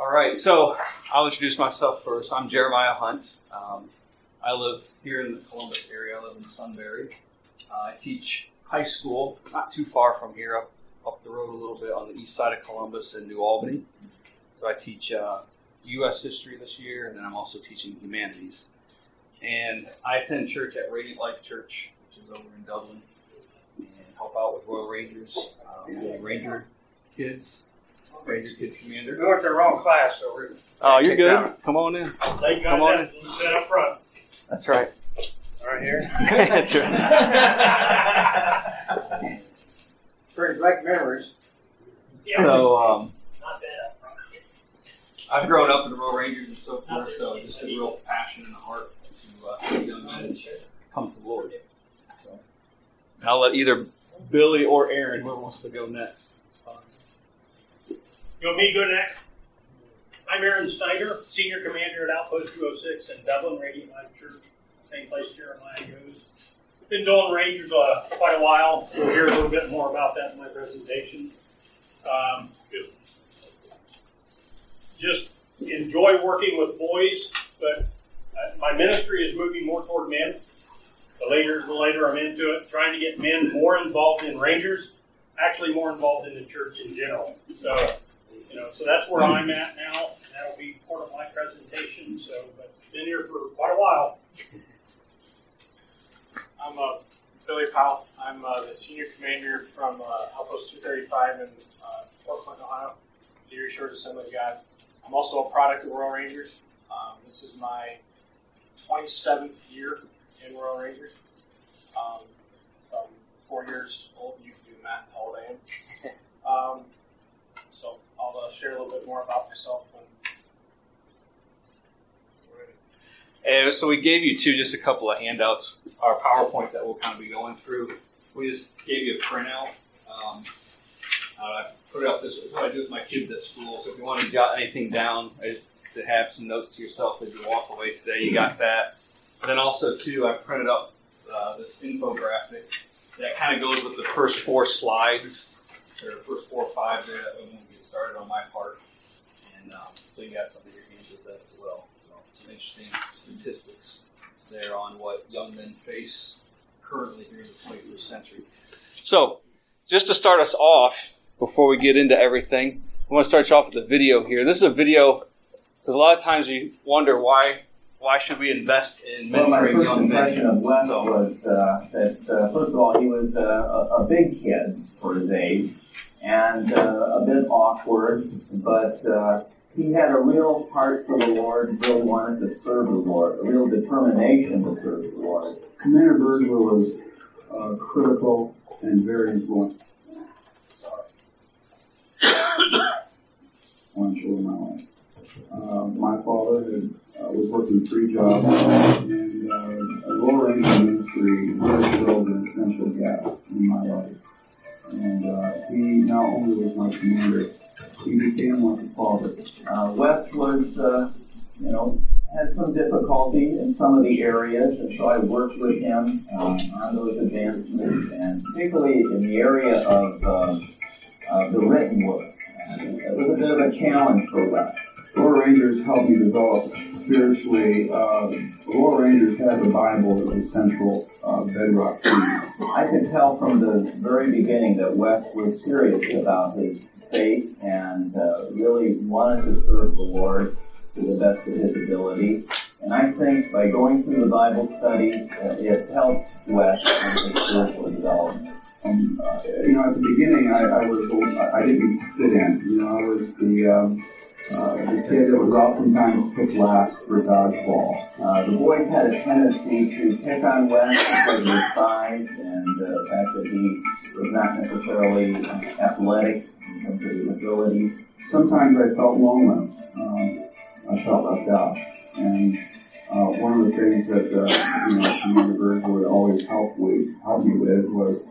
All right, so I'll introduce myself first. I'm Jeremiah Hunt. Um, I live here in the Columbus area. I live in Sunbury. Uh, I teach high school, not too far from here, up up the road a little bit on the east side of Columbus in New Albany. So I teach uh, U.S. history this year, and then I'm also teaching humanities. And I attend church at Radiant Life Church, which is over in Dublin, and help out with Royal Rangers, um, Ranger kids Ranger Kid Commander. We went to the wrong class, so we're. Oh, you're good. out. Come on in. They guys Come on have to sit up front. That's right. Right here. That's right. Pretty black memories. Yeah. So um, Not bad. I've grown up in the Royal Rangers and so forth, so just a real passion and a heart to uh, young men come to the Lord. So, I'll let either Billy or Aaron, whoever wants to go next. You want me to go next? I'm Aaron Snyder, Senior Commander at Outpost 206 in Dublin, Radiant Life Church, same place Jeremiah goes. Been doing Rangers uh, quite a while. We'll hear a little bit more about that in my presentation. Um, just enjoy working with boys, but uh, my ministry is moving more toward men. The later, the later I'm into it, trying to get men more involved in Rangers, actually more involved in the church in general. So, you know, so that's where I'm at now. That'll be part of my presentation. So, but been here for quite a while. I'm uh, Billy Powell. I'm uh, the senior commander from uh, Outpost 235 in uh, Port Clinton, Ohio, the Erie Shores Assembly of God. I'm also a product of Royal Rangers. Um, this is my 27th year in Royal Rangers. Um, four years old. You can do the math how old I am. Um, so I'll share a little bit more about myself. And so we gave you two, just a couple of handouts, our PowerPoint that we'll kind of be going through. We just gave you a printout. Um, I put it up this is what I do with my kids at school. So if you want to jot anything down, to have some notes to yourself as you walk away today, you got that. then also too, I printed up uh, this infographic that kind of goes with the first four slides, or first four or five there that we started on my part. And um, so you got something in your hands with that as well. So some interesting statistics there on what young men face currently here in the 21st century. So, just to start us off, before we get into everything, I want to start you off with a video here. This is a video because a lot of times you wonder why why should we invest in Well, my mentoring first young impression men? of Wes So- was uh, that, uh, first of all, he was uh, a, a big kid for his age and uh, a bit awkward, but uh, he had a real heart for the Lord, really wanted to serve the Lord, a real determination to serve the Lord. Commander Bergler was uh, critical and very influential in my life. Uh, my father had, uh, was working three jobs, and uh, a lower ministry really filled an essential gap in my life. And uh, he not only was my commander, he became like a father. Uh, Wes was, uh, you know, had some difficulty in some of the areas, and so I worked with him uh, on those advancements, and particularly in the area of um, uh, the written work. Uh, it was a bit of a challenge for Wes. Royal Rangers helped me develop spiritually. Uh, Royal Rangers had the Bible as a central uh, bedrock. I could tell from the very beginning that Wes was serious about his faith and uh, really wanted to serve the Lord to the best of his ability. And I think by going through the Bible studies, uh, it helped Wes in his spiritual development. Um, uh, you know, at the beginning, I, I was I didn't fit in. You know, I was the um, uh, the kid that was oftentimes picked last for dodgeball. Uh, the boys had a tendency to pick on Wes because of his size and uh, the fact that he was not necessarily athletic in terms of his abilities. Sometimes I felt lonely. Um, I felt left out, and uh, one of the things that uh, you know Commander would always help we help me with was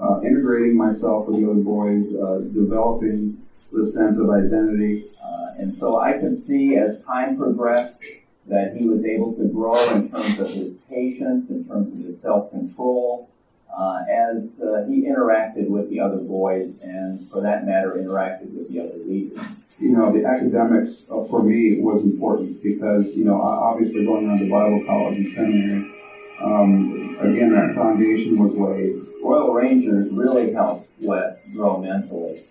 uh, integrating myself with the other boys, uh, developing the sense of identity. Uh, and so I could see as time progressed that he was able to grow in terms of his patience, in terms of his self-control, uh, as uh, he interacted with the other boys and, for that matter, interacted with the other leaders. You know, the academics uh, for me was important because, you know, obviously going on to Bible college and seminary, um, again, that foundation was laid. Royal Rangers really helped Wes grow mentally.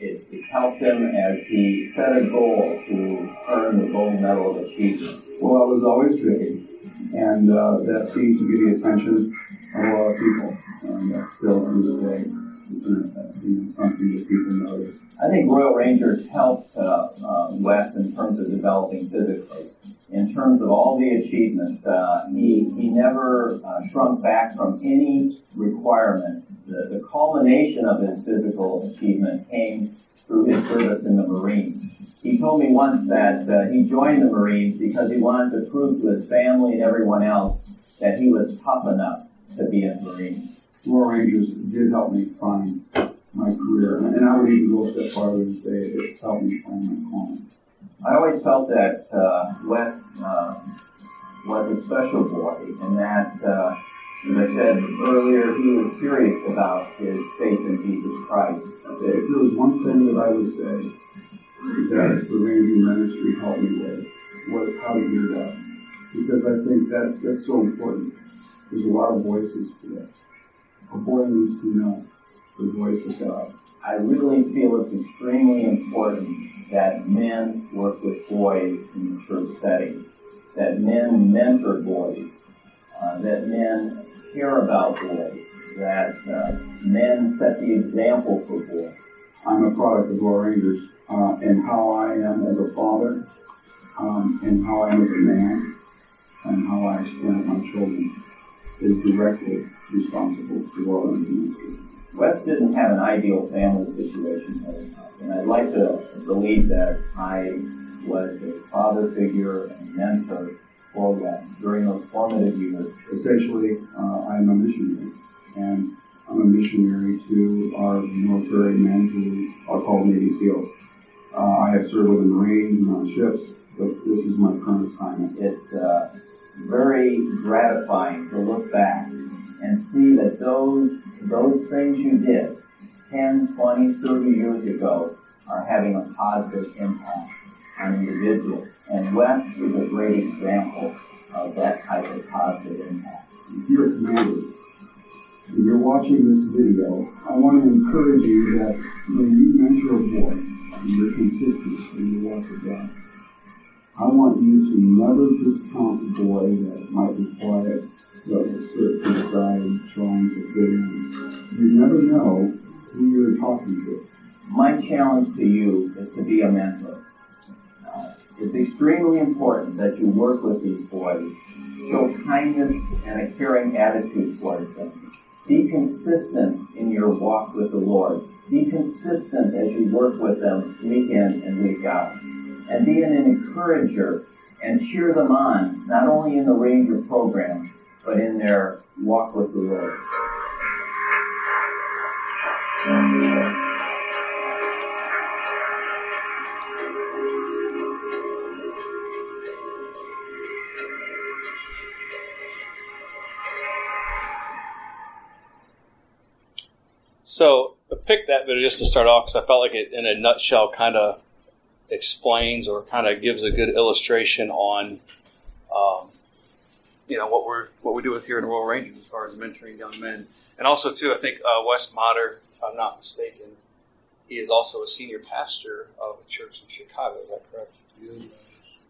It, it, helped him as he set a goal to earn the gold medal of achievement. Well, I was always big, and uh, that seemed to get the attention of a lot of people, and that's still to this day. It's uh, something that people notice. I think Royal Rangers helped uh, uh, Wes in terms of developing physically. In terms of all the achievements, uh, he, he never uh, shrunk back from any requirement. The, the culmination of his physical achievement came through his service in the Marines. He told me once that uh, he joined the Marines because he wanted to prove to his family and everyone else that he was tough enough to be the Marines. Royal Rangers did help me find my career, and I would even go a step farther and say it's helped me find my calling. I always felt that uh, Wes uh, was a special boy, and that, uh, as I said earlier, he was serious about his faith in Jesus Christ. If there was one thing that I would say that the Ranger ministry helped me with was how to hear God, because I think that that's so important. There's a lot of voices today. A boy needs to know the voice of God. I really feel it's extremely important that men work with boys in the church setting, that men mentor boys, uh, that men care about boys, that uh, men set the example for boys. I'm a product of Royal Rangers, uh, and how I am as a father, um, and how I am as a man, and how I with my children is directly responsible for Royal Rangers ministry. Wes didn't have an ideal family situation, and I'd like to believe that I was a father figure and mentor for them during those formative years. Essentially, uh, I'm a missionary, and I'm a missionary to our military men who are called Navy SEALs. Uh, I have served with the Marines and on ships, but this is my current assignment. It's uh, very gratifying to look back and see that those those things you did 10, 20, 30 years ago are having a positive impact on individuals. And Wes is a great example of that type of positive impact. If you're a commander and you're watching this video, I want to encourage you that when you mentor a boy and you're consistent in your walk with God, I want you to never discount the boy that might be quiet, that will sit to trying to fit in. You never know who you're talking to. My challenge to you is to be a mentor. Uh, it's extremely important that you work with these boys, show kindness and a caring attitude towards them. Be consistent in your walk with the Lord. Be consistent as you work with them week in and week out. And be an encourager and cheer them on, not only in the Ranger program, but in their walk with the Lord. So I picked that video just to start off because I felt like it, in a nutshell, kind of explains or kind of gives a good illustration on, um, you know, what we're what we do with here in Royal Rangers as far as mentoring young men, and also too, I think uh, Wes Modder, if I'm not mistaken, he is also a senior pastor of a church in Chicago. Is that correct?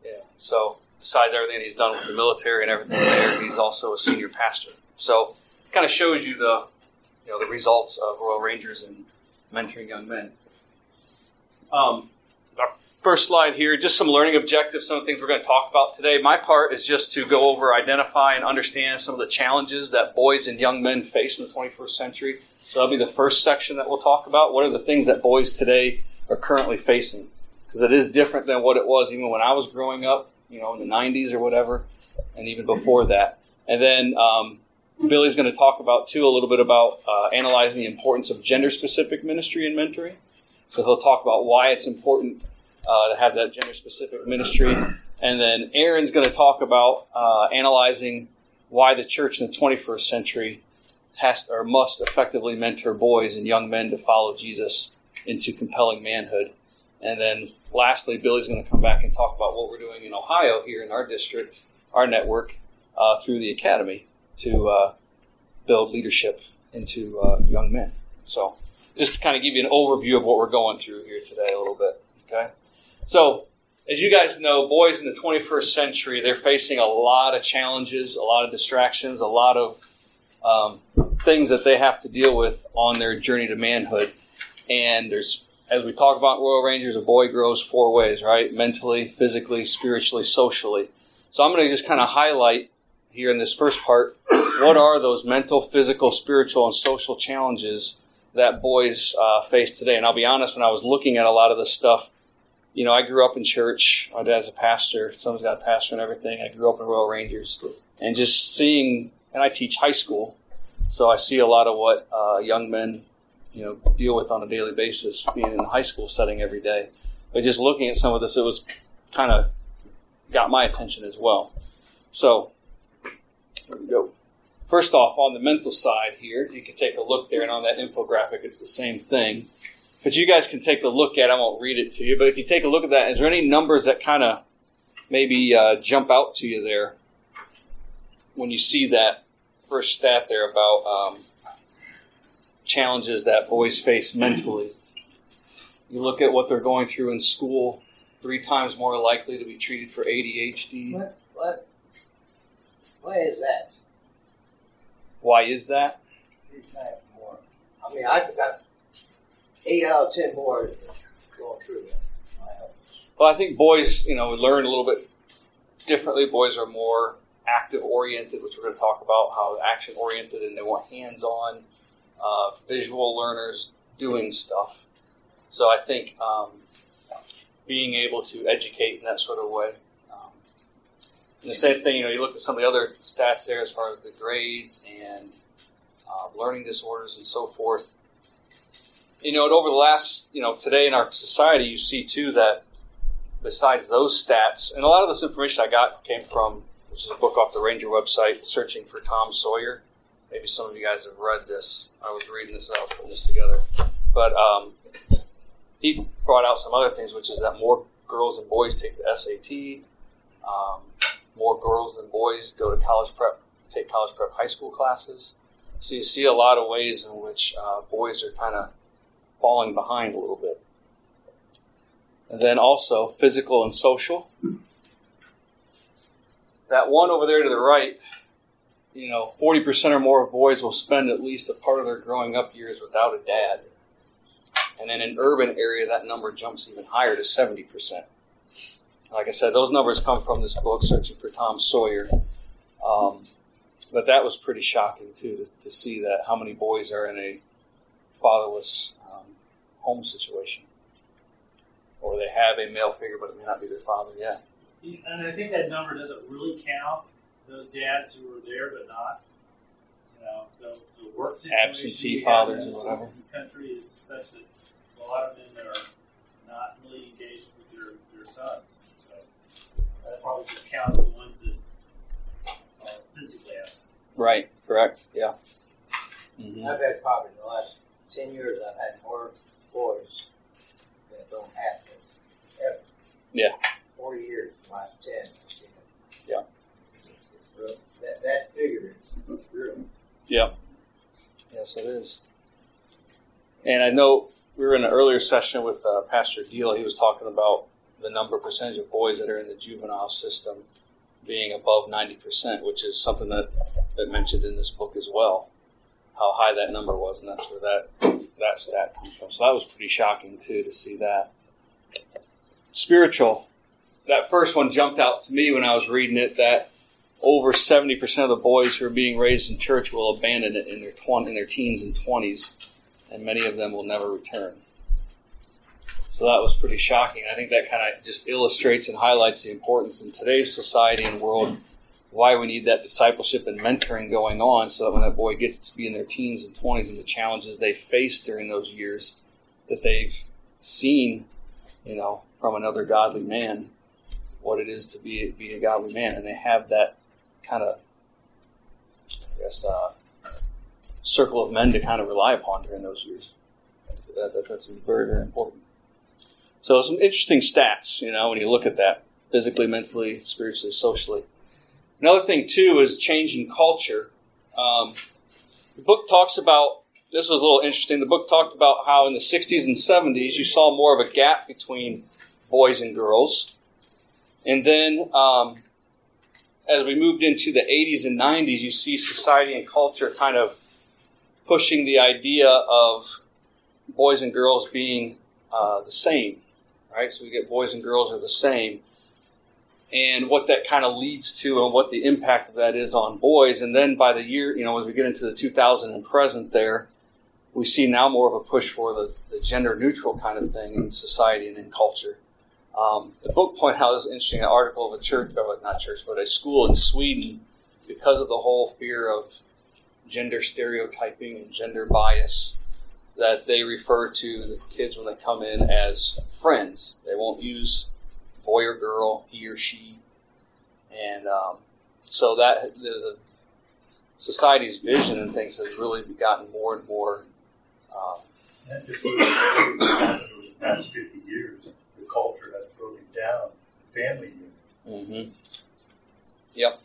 Yeah. So besides everything he's done with the military and everything there, he's also a senior pastor. So it kind of shows you the you know the results of Royal Rangers and mentoring young men. Um, our first slide here, just some learning objectives, some of the things we're going to talk about today. My part is just to go over, identify, and understand some of the challenges that boys and young men face in the 21st century. So that'll be the first section that we'll talk about. What are the things that boys today are currently facing? Because it is different than what it was even when I was growing up, you know, in the 90s or whatever, and even before that. And then um, Billy's going to talk about too a little bit about uh, analyzing the importance of gender-specific ministry and mentoring. So he'll talk about why it's important uh, to have that gender-specific ministry, and then Aaron's going to talk about uh, analyzing why the church in the 21st century has or must effectively mentor boys and young men to follow Jesus into compelling manhood. And then lastly, Billy's going to come back and talk about what we're doing in Ohio here in our district, our network, uh, through the academy to uh, build leadership into uh, young men. So, just to kind of give you an overview of what we're going through here today a little bit. Okay, so as you guys know, boys in the 21st century they're facing a lot of challenges, a lot of distractions, a lot of um, things that they have to deal with on their journey to manhood. And there's, as we talk about Royal Rangers, a boy grows four ways, right? Mentally, physically, spiritually, socially. So I'm going to just kind of highlight here in this first part what are those mental, physical, spiritual, and social challenges that boys uh, face today. And I'll be honest, when I was looking at a lot of this stuff, you know, I grew up in church. My dad's a pastor. Someone's got a pastor and everything. I grew up in Royal Rangers. And just seeing, and I teach high school, so I see a lot of what uh, young men, you know, deal with on a daily basis, being in the high school setting every day. But just looking at some of this, it was kind of got my attention as well. So, here we go. First off, on the mental side here, you can take a look there, and on that infographic, it's the same thing. But you guys can take a look at. I won't read it to you, but if you take a look at that, is there any numbers that kind of maybe uh, jump out to you there when you see that first stat there about um, challenges that boys face mentally? You look at what they're going through in school, three times more likely to be treated for ADHD. What, what, why is that? Why is that? Three times more. I mean, I've got eight out of ten boys going through that. Well, I think boys, you know, learn a little bit differently. Boys are more active oriented, which we're going to talk about, how action oriented, and they want hands on, uh, visual learners doing stuff. So I think um, being able to educate in that sort of way. Um, the same thing, you know, you look at some of the other stats there as far as the grades and uh, learning disorders and so forth. You know, over the last, you know, today in our society, you see too that besides those stats, and a lot of this information I got came from, which is a book off the Ranger website, Searching for Tom Sawyer. Maybe some of you guys have read this. I was reading this, I was putting this together. But um, he brought out some other things, which is that more girls and boys take the SAT, um, more girls than boys go to college prep, take college prep high school classes. So you see a lot of ways in which uh, boys are kind of falling behind a little bit. And then also physical and social. That one over there to the right, you know, 40% or more of boys will spend at least a part of their growing up years without a dad. And in an urban area, that number jumps even higher to 70%. Like I said, those numbers come from this book, Searching for Tom Sawyer. Um, but that was pretty shocking, too, to, to, see that how many boys are in a fatherless um, home situation. Or they have a male figure, but it may not be their father yet. And I think that number doesn't really count those dads who were there but not. You know, the, the work situation Absentee fathers have in or whatever. This country is such that there's a lot of men that are not really engaged with their, their sons. So that probably just counts the ones that are physically absent. Right, correct, yeah. Mm-hmm. I've had probably in the last ten years, I've had more boys that don't have this ever. Yeah. Forty years, the last ten. I've. Yeah. It's, it's real. That that figure is real. Yeah. Yes, it is. And I know we were in an earlier session with uh, Pastor Deal. He was talking about the number percentage of boys that are in the juvenile system being above 90%, which is something that, that mentioned in this book as well, how high that number was, and that's where that, that stat comes from. So that was pretty shocking, too, to see that. Spiritual. That first one jumped out to me when I was reading it that over 70% of the boys who are being raised in church will abandon it in their, 20, in their teens and 20s, and many of them will never return. So that was pretty shocking. I think that kind of just illustrates and highlights the importance in today's society and world why we need that discipleship and mentoring going on so that when that boy gets to be in their teens and 20s and the challenges they face during those years that they've seen, you know, from another godly man, what it is to be, be a godly man. And they have that kind of I guess, uh, circle of men to kind of rely upon during those years. That, that, that's very, very important. So some interesting stats, you know, when you look at that physically, mentally, spiritually, socially. Another thing too is change in culture. Um, the book talks about this was a little interesting. The book talked about how in the 60s and 70s you saw more of a gap between boys and girls, and then um, as we moved into the 80s and 90s, you see society and culture kind of pushing the idea of boys and girls being uh, the same, right? So we get boys and girls are the same and what that kind of leads to and what the impact of that is on boys. And then by the year, you know, as we get into the 2000 and present there, we see now more of a push for the, the gender neutral kind of thing in society and in culture. Um, the book pointed out this interesting an article of a church, or not church, but a school in Sweden because of the whole fear of gender stereotyping and gender bias that they refer to the kids when they come in as friends. They won't use boy or girl, he or she, and um, so that the, the, society's vision and things has really gotten more and more. Um, and just the past fifty years, the culture down family unit. Mm-hmm. Yep.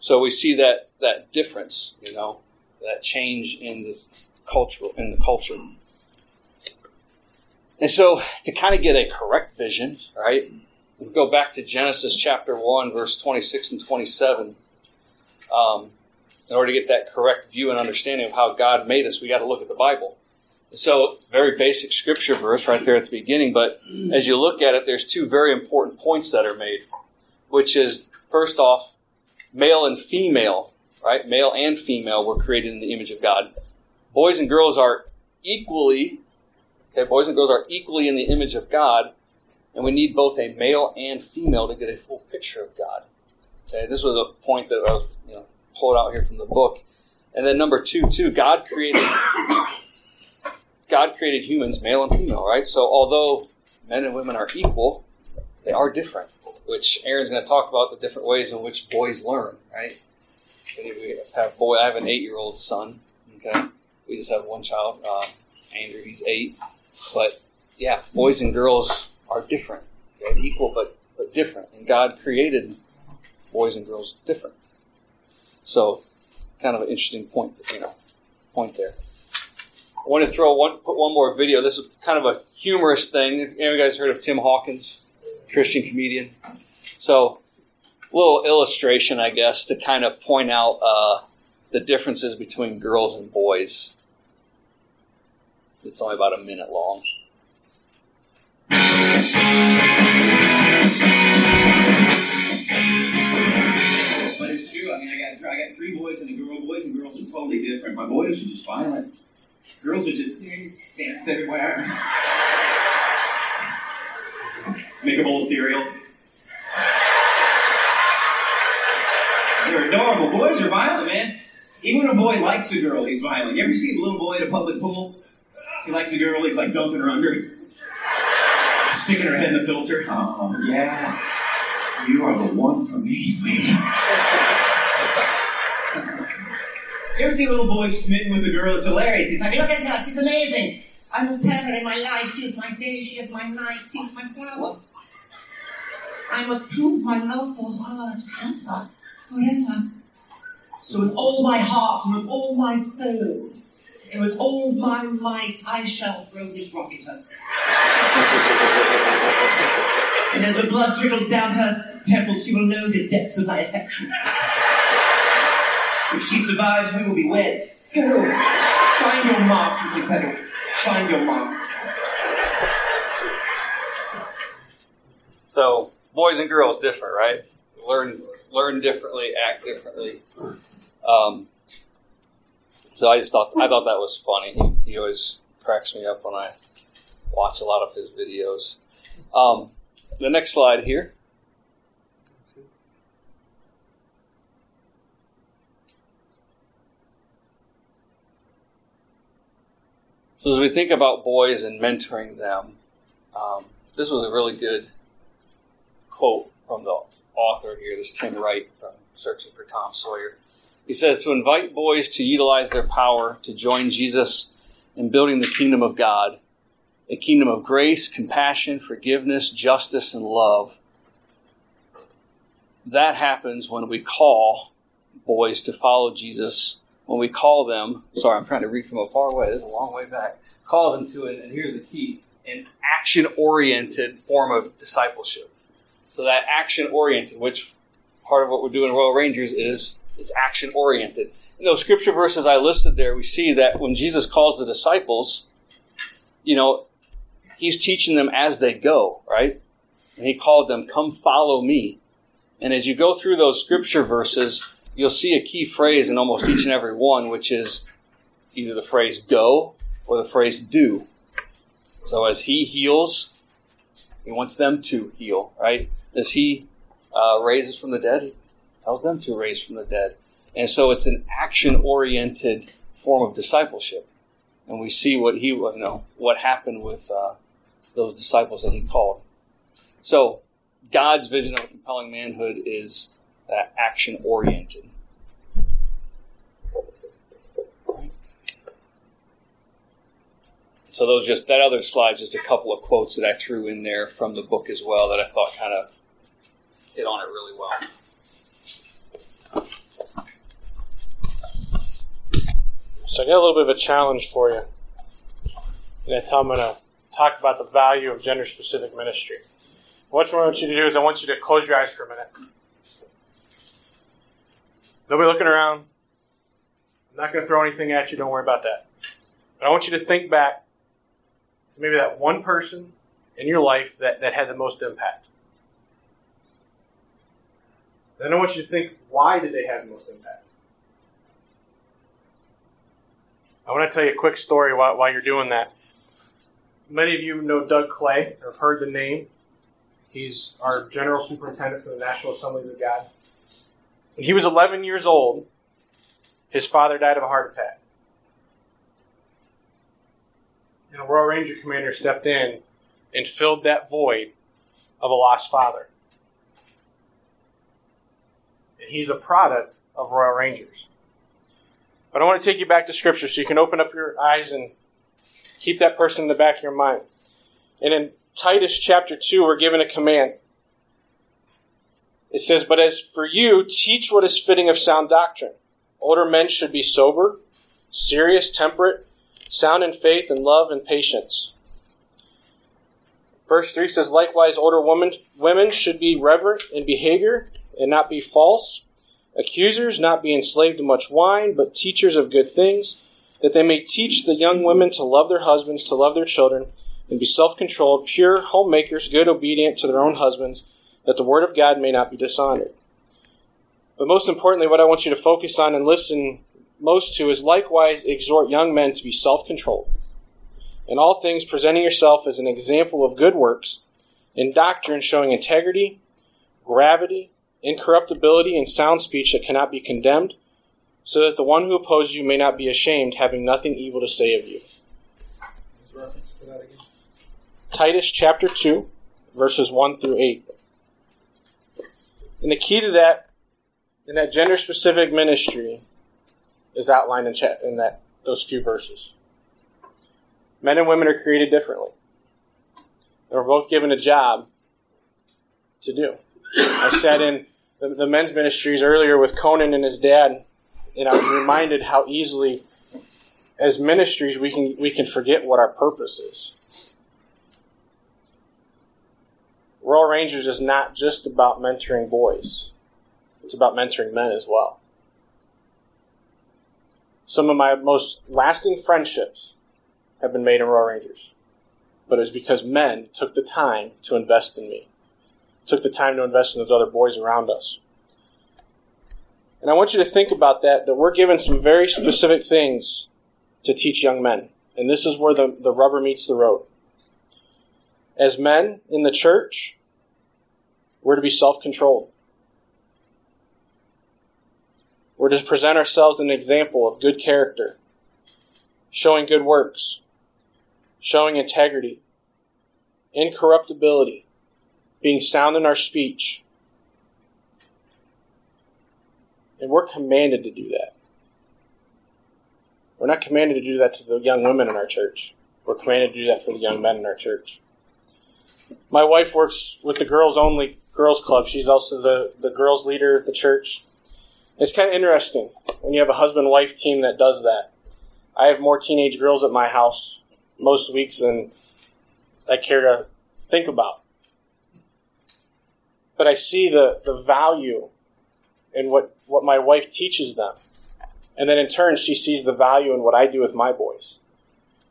So we see that that difference, you know, that change in this cultural in the culture. And so to kind of get a correct vision, right, we go back to Genesis chapter 1, verse 26 and 27. Um, in order to get that correct view and understanding of how God made us, we got to look at the Bible. So, very basic scripture verse right there at the beginning, but as you look at it, there's two very important points that are made, which is first off, male and female, right? Male and female were created in the image of God. Boys and girls are equally, okay, boys and girls are equally in the image of God, and we need both a male and female to get a full picture of God. Okay, this was a point that I was you know, pulled out here from the book. And then number two, too, God created God created humans, male and female, right? So although men and women are equal, they are different. Which Aaron's going to talk about the different ways in which boys learn, right? We have boy. I have an eight-year-old son. Okay, we just have one child, uh, Andrew. He's eight, but yeah, boys and girls are different. They're equal but, but different. And God created boys and girls different. So, kind of an interesting point, you know, point there. I want to throw one, put one more video. This is kind of a humorous thing. Have you guys heard of Tim Hawkins, Christian comedian? So, little illustration, I guess, to kind of point out uh, the differences between girls and boys. It's only about a minute long. But it's true. I mean, I got I got three boys and a girl. Boys and girls are totally different. My boys are just violent. Girls are just dance everywhere. Make a bowl of cereal. They're adorable. Boys are violent, man. Even when a boy likes a girl, he's violent. You ever see a little boy at a public pool? He likes a girl, he's like dunking her under sticking her head in the filter. Oh, yeah. You are the one for me, sweetie. You ever see a little boy smitten with a girl? It's hilarious. He's like, look at her, she's amazing. I must have her in my life. She is my day, she is my night, she is my flower. I must prove my love for her forever, forever. So with all my heart and with all my soul, and with all my might I shall throw this rock at her. and as the blood trickles down her temple, she will know the depths of my affection. If she survives, we will be wed. Go! Find your mark, little pebble. Find your mark. So, boys and girls different, right? Learn learn differently, act differently. Um, so I just thought I thought that was funny. He, he always cracks me up when I watch a lot of his videos. Um, the next slide here. So as we think about boys and mentoring them, um, this was a really good quote from the author here, this Tim Wright from Searching for Tom Sawyer. He says to invite boys to utilize their power to join Jesus in building the kingdom of God, a kingdom of grace, compassion, forgiveness, justice, and love. That happens when we call boys to follow Jesus, when we call them, sorry, I'm trying to read from a far away, this is a long way back, call them to, and here's the key, an action oriented form of discipleship. So that action oriented, which part of what we're doing in Royal Rangers is it's action oriented. In those scripture verses I listed there, we see that when Jesus calls the disciples, you know, he's teaching them as they go, right? And he called them, come follow me. And as you go through those scripture verses, you'll see a key phrase in almost each and every one, which is either the phrase go or the phrase do. So as he heals, he wants them to heal, right? As he uh, raises from the dead, he tells them to raise from the dead. And so it's an action oriented form of discipleship. And we see what he, you know, what happened with uh, those disciples that he called. So God's vision of a compelling manhood is Uh, that action oriented. So those just that other slide's just a couple of quotes that I threw in there from the book as well that I thought kind of hit on it really well. So I got a little bit of a challenge for you. And that's how I'm going to talk about the value of gender specific ministry. What I want you to do is I want you to close your eyes for a minute. Nobody looking around. I'm not going to throw anything at you. Don't worry about that. But I want you to think back to maybe that one person in your life that, that had the most impact. Then I want you to think, why did they have the most impact? I want to tell you a quick story while, while you're doing that. Many of you know Doug Clay, or have heard the name. He's our general superintendent for the National Assemblies of God. When he was 11 years old, his father died of a heart attack. And a Royal Ranger commander stepped in and filled that void of a lost father. And he's a product of Royal Rangers. But I want to take you back to Scripture so you can open up your eyes and keep that person in the back of your mind. And in Titus chapter 2, we're given a command. It says, But as for you, teach what is fitting of sound doctrine. Older men should be sober, serious, temperate, sound in faith and love and patience. Verse 3 says, Likewise, older women, women should be reverent in behavior and not be false accusers, not be enslaved to much wine, but teachers of good things, that they may teach the young women to love their husbands, to love their children, and be self controlled, pure, homemakers, good, obedient to their own husbands, that the word of God may not be dishonored. But most importantly, what I want you to focus on and listen most to is likewise exhort young men to be self controlled. In all things, presenting yourself as an example of good works, in doctrine showing integrity, gravity, incorruptibility, and sound speech that cannot be condemned, so that the one who opposes you may not be ashamed, having nothing evil to say of you. Titus chapter 2, verses 1 through 8. And the key to that, in that gender specific ministry, is outlined in, in that, those few verses. Men and women are created differently. They were both given a job to do. I sat in the, the men's ministries earlier with Conan and his dad, and I was reminded how easily, as ministries, we can we can forget what our purpose is. Royal Rangers is not just about mentoring boys; it's about mentoring men as well. Some of my most lasting friendships have been made in Royal Rangers, but it was because men took the time to invest in me took the time to invest in those other boys around us. And I want you to think about that, that we're given some very specific things to teach young men. And this is where the, the rubber meets the road. As men in the church, we're to be self controlled. We're to present ourselves an example of good character, showing good works, showing integrity, incorruptibility, being sound in our speech. And we're commanded to do that. We're not commanded to do that to the young women in our church. We're commanded to do that for the young men in our church. My wife works with the girls only girls club. She's also the, the girls leader at the church. It's kind of interesting when you have a husband wife team that does that. I have more teenage girls at my house most weeks than I care to think about. But I see the, the value in what, what my wife teaches them. And then in turn, she sees the value in what I do with my boys.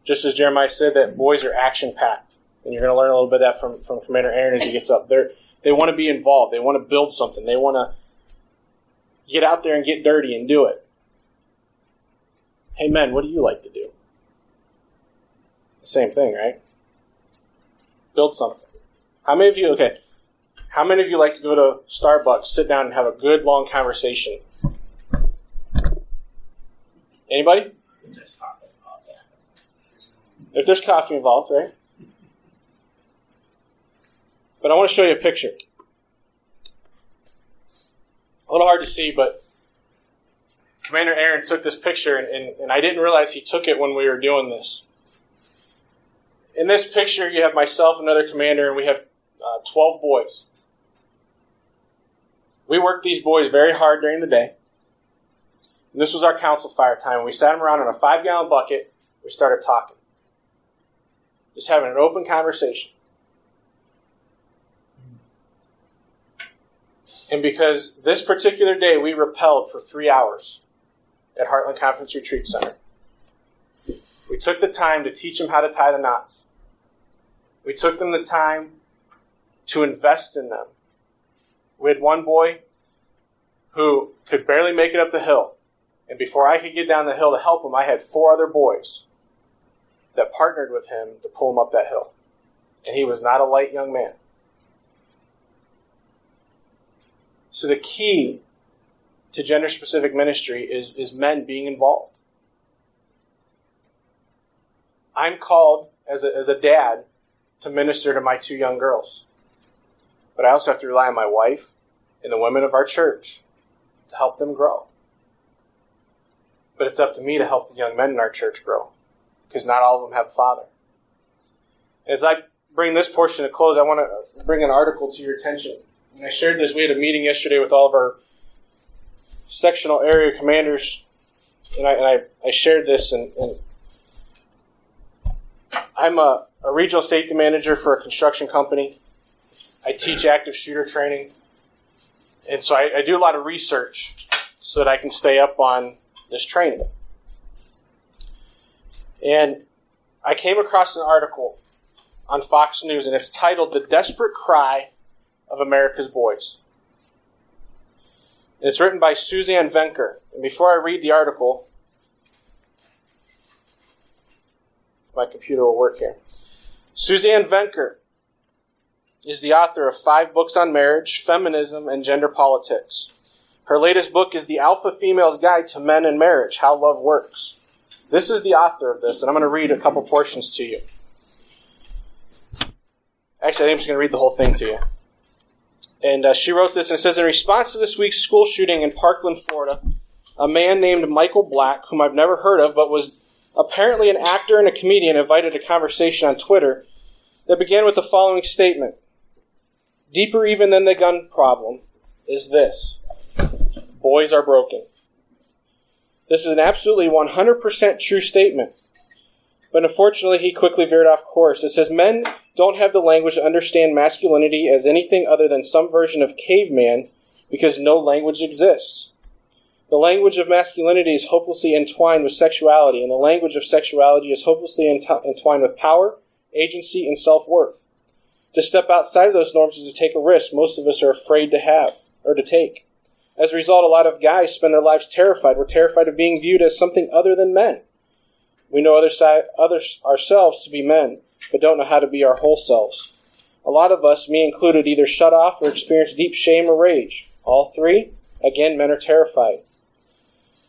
Just as Jeremiah said, that boys are action packed. And you're going to learn a little bit of that from, from Commander Aaron as he gets up. They're, they want to be involved. They want to build something. They want to get out there and get dirty and do it. Hey, men, what do you like to do? Same thing, right? Build something. How many of you, okay, how many of you like to go to Starbucks, sit down, and have a good long conversation? Anybody? If there's coffee involved, right? But I want to show you a picture. A little hard to see, but Commander Aaron took this picture, and, and, and I didn't realize he took it when we were doing this. In this picture, you have myself, another commander, and we have uh, 12 boys. We worked these boys very hard during the day. And this was our council fire time. We sat them around in a five gallon bucket. We started talking. Just having an open conversation. And because this particular day we repelled for three hours at Heartland Conference Retreat Center, we took the time to teach them how to tie the knots. We took them the time to invest in them. We had one boy who could barely make it up the hill. And before I could get down the hill to help him, I had four other boys that partnered with him to pull him up that hill. And he was not a light young man. So the key to gender specific ministry is, is men being involved. I'm called as a, as a dad to minister to my two young girls. But I also have to rely on my wife and the women of our church to help them grow. But it's up to me to help the young men in our church grow because not all of them have a father. As I bring this portion to close, I want to bring an article to your attention. And I shared this. We had a meeting yesterday with all of our sectional area commanders, and I, and I, I shared this. And, and I'm a, a regional safety manager for a construction company. I teach active shooter training. And so I, I do a lot of research so that I can stay up on this training. And I came across an article on Fox News, and it's titled The Desperate Cry of America's Boys. And it's written by Suzanne Venker. And before I read the article, my computer will work here. Suzanne Venker is the author of five books on marriage, feminism, and gender politics. Her latest book is The Alpha Female's Guide to Men and Marriage How Love Works. This is the author of this, and I'm going to read a couple portions to you. Actually, I think I'm just going to read the whole thing to you. And uh, she wrote this, and says In response to this week's school shooting in Parkland, Florida, a man named Michael Black, whom I've never heard of, but was apparently an actor and a comedian, invited a conversation on Twitter that began with the following statement Deeper even than the gun problem is this boys are broken. This is an absolutely 100% true statement. But unfortunately, he quickly veered off course. It says men don't have the language to understand masculinity as anything other than some version of caveman because no language exists. The language of masculinity is hopelessly entwined with sexuality, and the language of sexuality is hopelessly entwined with power, agency, and self worth. To step outside of those norms is to take a risk most of us are afraid to have or to take. As a result, a lot of guys spend their lives terrified. We're terrified of being viewed as something other than men. We know other side, others ourselves to be men, but don't know how to be our whole selves. A lot of us, me included, either shut off or experience deep shame or rage. All three, again, men are terrified.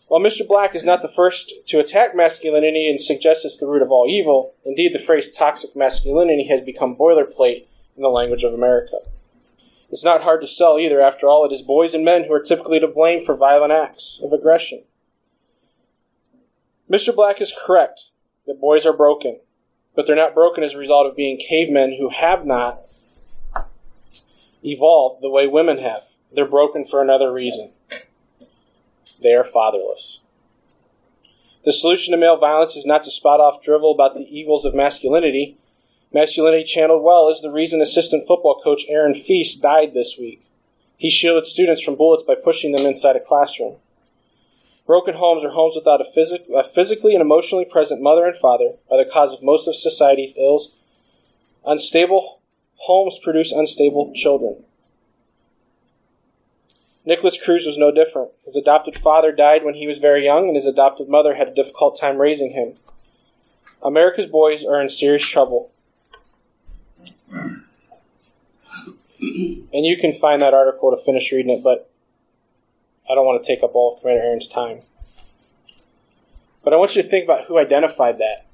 While Mr. Black is not the first to attack masculinity and suggest it's the root of all evil, indeed the phrase toxic masculinity has become boilerplate in the language of America. It's not hard to sell either. After all, it is boys and men who are typically to blame for violent acts of aggression. Mr. Black is correct that boys are broken, but they're not broken as a result of being cavemen who have not evolved the way women have. They're broken for another reason. They are fatherless. The solution to male violence is not to spot off drivel about the evils of masculinity. Masculinity channeled well is the reason assistant football coach Aaron Feis died this week. He shielded students from bullets by pushing them inside a classroom. Broken homes or homes without a, a physically and emotionally present mother and father are the cause of most of society's ills. Unstable homes produce unstable children. Nikolas Cruz was no different. His adopted father died when he was very young, and his adoptive mother had a difficult time raising him. America's boys are in serious trouble. And you can find that article to finish reading it, but I don't want to take up all of Commander Aaron's time. But I want you to think about who identified that.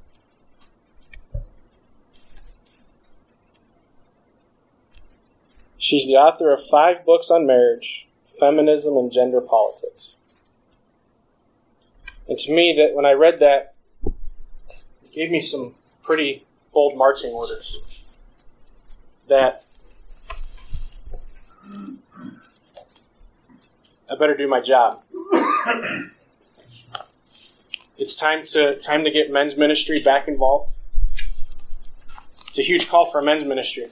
She's the author of five books on marriage, feminism, and gender politics. And to me, that when I read that, it gave me some pretty bold marching orders. That I better do my job. it's time to time to get men's ministry back involved. It's a huge call for men's ministry.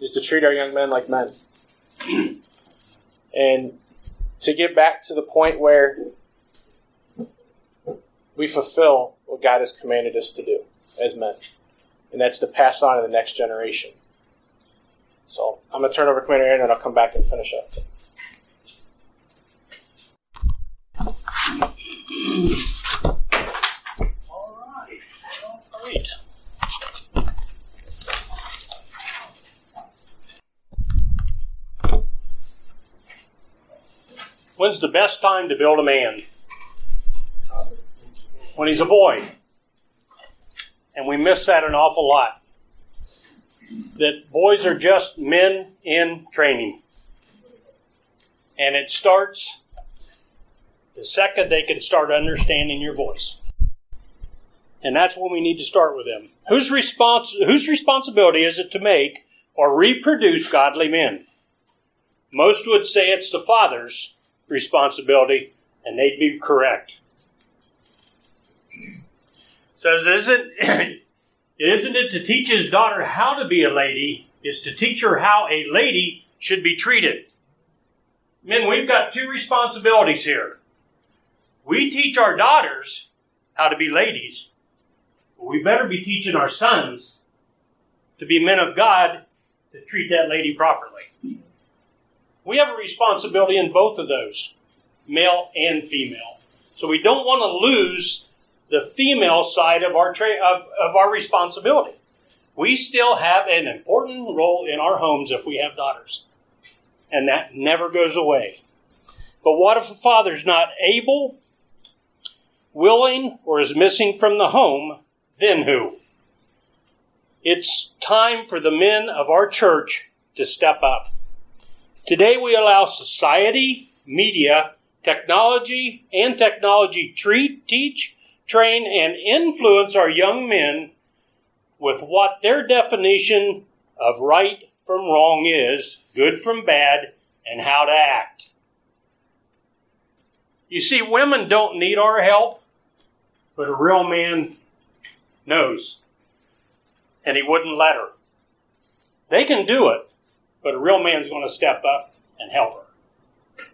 Is to treat our young men like men. and to get back to the point where we fulfill what God has commanded us to do as men. And that's to pass on to the next generation. So I'm going to turn over to Commander Aaron and I'll come back and finish up. When's the best time to build a man? When he's a boy. And we miss that an awful lot. That boys are just men in training. And it starts the second they can start understanding your voice. And that's when we need to start with them. Whose, respons- whose responsibility is it to make or reproduce godly men? Most would say it's the father's responsibility, and they'd be correct. Says, isn't, isn't it to teach his daughter how to be a lady, is to teach her how a lady should be treated. Men, we've got two responsibilities here. We teach our daughters how to be ladies, we better be teaching our sons to be men of God to treat that lady properly. We have a responsibility in both of those, male and female. So we don't want to lose the female side of our tra- of, of our responsibility. We still have an important role in our homes if we have daughters. And that never goes away. But what if a father's not able, willing, or is missing from the home? Then who? It's time for the men of our church to step up. Today we allow society, media, technology, and technology treat, teach, train, and influence our young men with what their definition of right from wrong is, good from bad, and how to act. You see, women don't need our help, but a real man knows. And he wouldn't let her. They can do it, but a real man's going to step up and help her.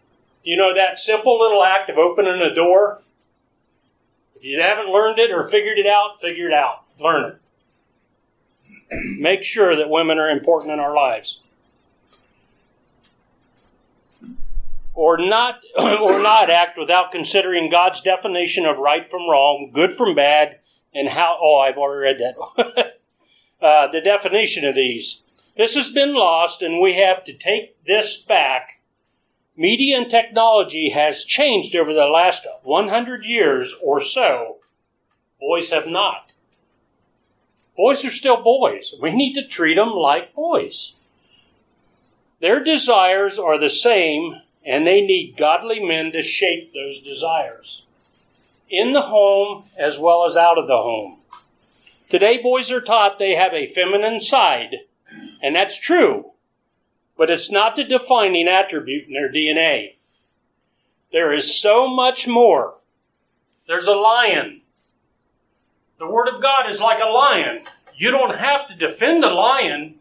You know that simple little act of opening a door? If you haven't learned it or figured it out, figure it out. Learn it. Make sure that women are important in our lives. Or not, or not act without considering God's definition of right from wrong, good from bad, and how. Oh, I've already read that. uh, the definition of these. This has been lost, and we have to take this back. Media and technology has changed over the last 100 years or so. Boys have not. Boys are still boys. We need to treat them like boys. Their desires are the same, and they need godly men to shape those desires. In the home as well as out of the home. Today, boys are taught they have a feminine side, and that's true, but it's not the defining attribute in their DNA. There is so much more. There's a lion. The Word of God is like a lion. You don't have to defend the lion.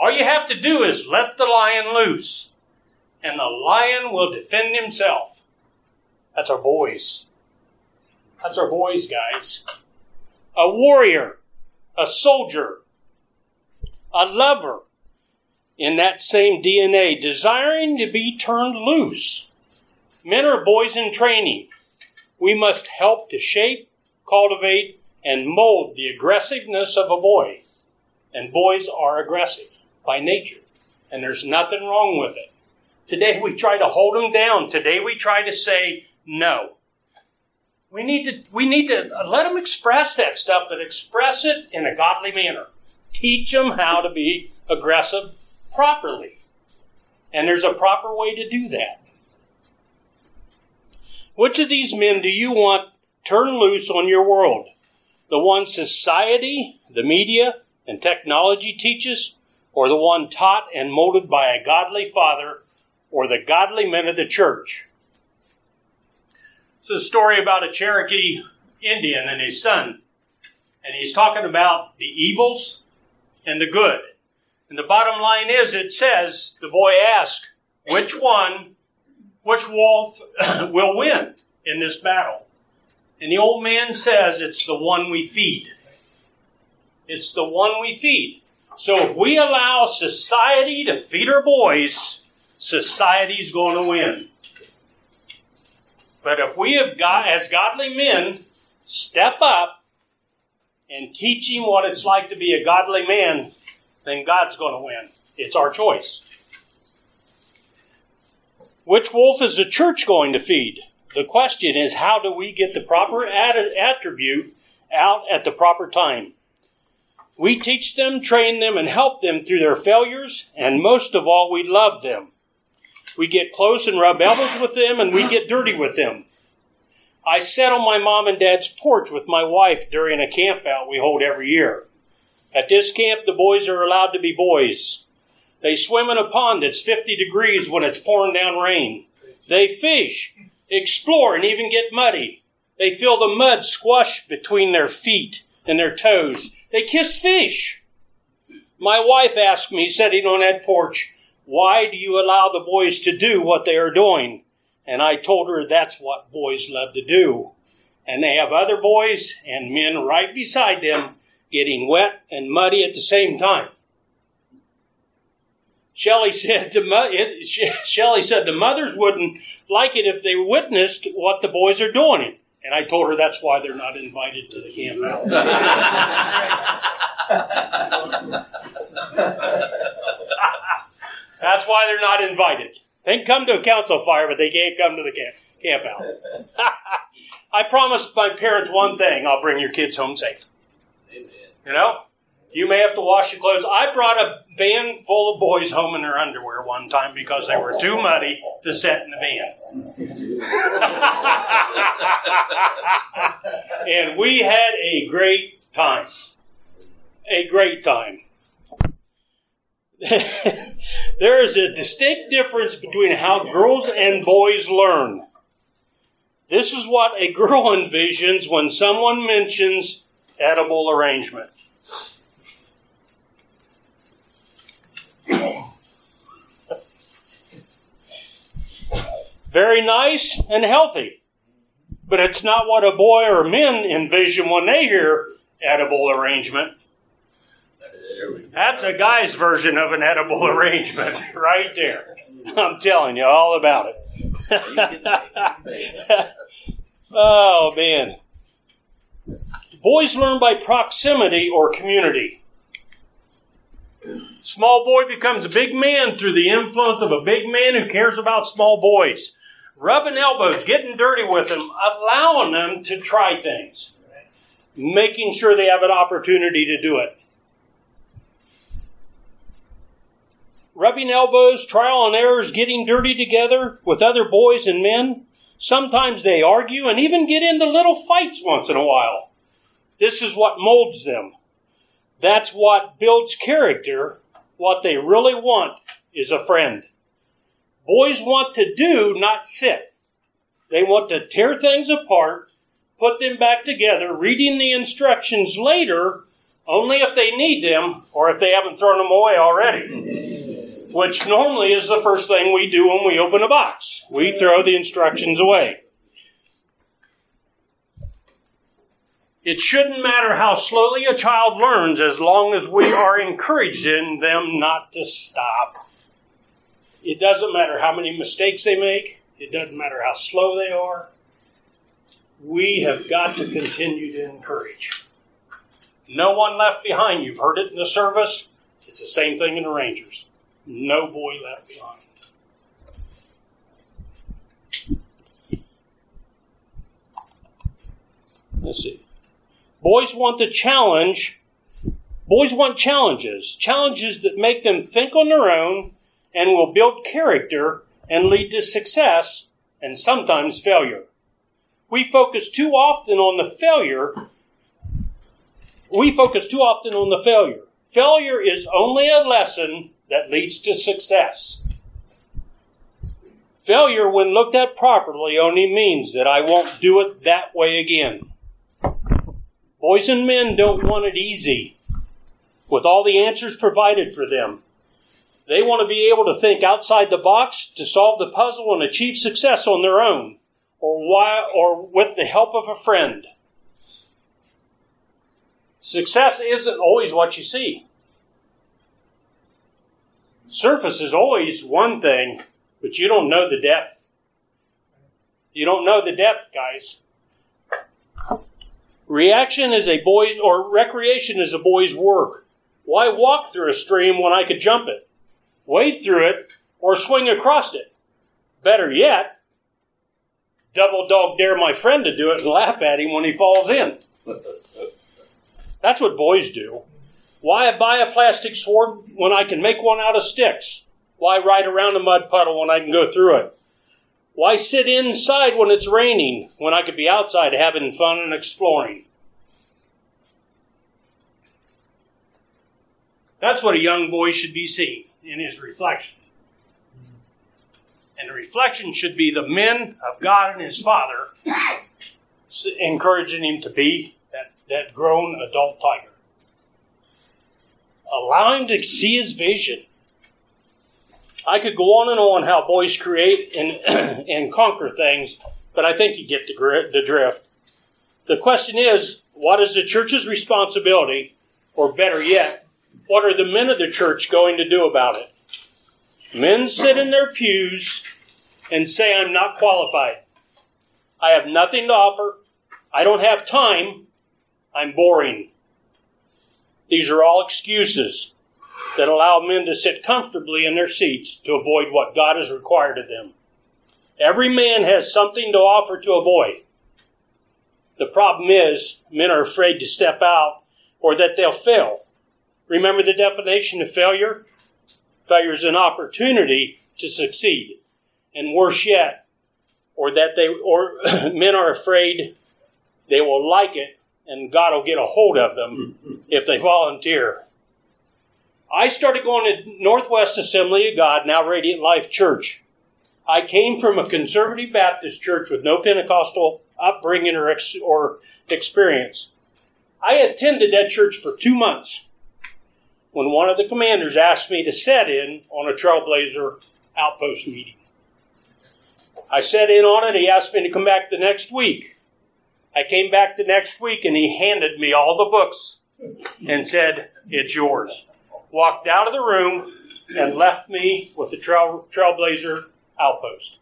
All you have to do is let the lion loose, and the lion will defend himself. That's our boys. That's our boys, guys. A warrior, a soldier, a lover in that same DNA, desiring to be turned loose. Men are boys in training. We must help to shape, cultivate, and mold the aggressiveness of a boy. And boys are aggressive by nature, and there's nothing wrong with it. Today we try to hold them down. Today we try to say no. We need to we need to let them express that stuff, but express it in a godly manner. Teach them how to be aggressive properly. And there's a proper way to do that. Which of these men do you want turned loose on your world? The one society, the media, and technology teaches, or the one taught and molded by a godly father or the godly men of the church? It's a story about a Cherokee Indian and his son. And he's talking about the evils and the good. And the bottom line is it says, the boy asked, which one, which wolf will win in this battle? And the old man says it's the one we feed. It's the one we feed. So if we allow society to feed our boys, society's going to win. But if we have got, as godly men, step up and teach him what it's like to be a godly man, then God's going to win. It's our choice. Which wolf is the church going to feed? The question is, how do we get the proper attribute out at the proper time? We teach them, train them, and help them through their failures, and most of all, we love them. We get close and rub elbows with them, and we get dirty with them. I sat on my mom and dad's porch with my wife during a camp out we hold every year. At this camp, the boys are allowed to be boys. They swim in a pond that's 50 degrees when it's pouring down rain. They fish, explore, and even get muddy. They feel the mud squash between their feet and their toes. They kiss fish. My wife asked me, sitting on that porch, why do you allow the boys to do what they are doing? And I told her that's what boys love to do. And they have other boys and men right beside them getting wet and muddy at the same time. Shelley said the Shelley said the mothers wouldn't like it if they witnessed what the boys are doing. And I told her that's why they're not invited to the camp that's why they're not invited. They can come to a council fire, but they can't come to the camp, camp out. I promised my parents one thing I'll bring your kids home safe. Amen. You know? You may have to wash your clothes. I brought a van full of boys home in their underwear one time because they were too muddy to set in the van. and we had a great time. A great time. there is a distinct difference between how girls and boys learn. This is what a girl envisions when someone mentions edible arrangement. Very nice and healthy. But it's not what a boy or men envision when they hear edible arrangement. That's a guy's version of an edible arrangement right there. I'm telling you all about it. oh, man. Boys learn by proximity or community. Small boy becomes a big man through the influence of a big man who cares about small boys. Rubbing elbows, getting dirty with them, allowing them to try things, making sure they have an opportunity to do it. Rubbing elbows, trial and errors, getting dirty together with other boys and men. Sometimes they argue and even get into little fights once in a while. This is what molds them. That's what builds character. What they really want is a friend. Boys want to do, not sit. They want to tear things apart, put them back together, reading the instructions later only if they need them or if they haven't thrown them away already. Which normally is the first thing we do when we open a box. We throw the instructions away. It shouldn't matter how slowly a child learns as long as we are encouraging them not to stop. It doesn't matter how many mistakes they make, it doesn't matter how slow they are. We have got to continue to encourage. No one left behind. You've heard it in the service. It's the same thing in the Rangers. No boy left behind. Let's see. Boys want the challenge. Boys want challenges. Challenges that make them think on their own and will build character and lead to success and sometimes failure. We focus too often on the failure. We focus too often on the failure. Failure is only a lesson that leads to success. Failure, when looked at properly, only means that I won't do it that way again. Boys and men don't want it easy with all the answers provided for them. They want to be able to think outside the box to solve the puzzle and achieve success on their own or, while, or with the help of a friend. Success isn't always what you see. Surface is always one thing, but you don't know the depth. You don't know the depth, guys. Reaction is a boy's, or recreation is a boy's work. Why walk through a stream when I could jump it, wade through it, or swing across it? Better yet, double dog dare my friend to do it and laugh at him when he falls in. That's what boys do. Why buy a plastic sword when I can make one out of sticks? Why ride around a mud puddle when I can go through it? Why sit inside when it's raining when I could be outside having fun and exploring? That's what a young boy should be seeing in his reflection. And the reflection should be the men of God and his Father encouraging him to be that, that grown adult tiger. Allow him to see his vision. I could go on and on how boys create and, and conquer things, but I think you get the, the drift. The question is, what is the church's responsibility, or better yet, what are the men of the church going to do about it? Men sit in their pews and say, I'm not qualified. I have nothing to offer. I don't have time. I'm boring. These are all excuses that allow men to sit comfortably in their seats to avoid what God has required of them. Every man has something to offer to a boy. The problem is, men are afraid to step out or that they'll fail. Remember the definition of failure? Failure is an opportunity to succeed. And worse yet, or that they, or men are afraid they will like it and God will get a hold of them mm, mm. if they volunteer. I started going to Northwest Assembly of God, now Radiant Life Church. I came from a conservative Baptist church with no Pentecostal upbringing or, ex- or experience. I attended that church for two months when one of the commanders asked me to set in on a Trailblazer outpost meeting. I sat in on it. He asked me to come back the next week. I came back the next week and he handed me all the books and said, It's yours walked out of the room and left me with the trail, Trailblazer outpost.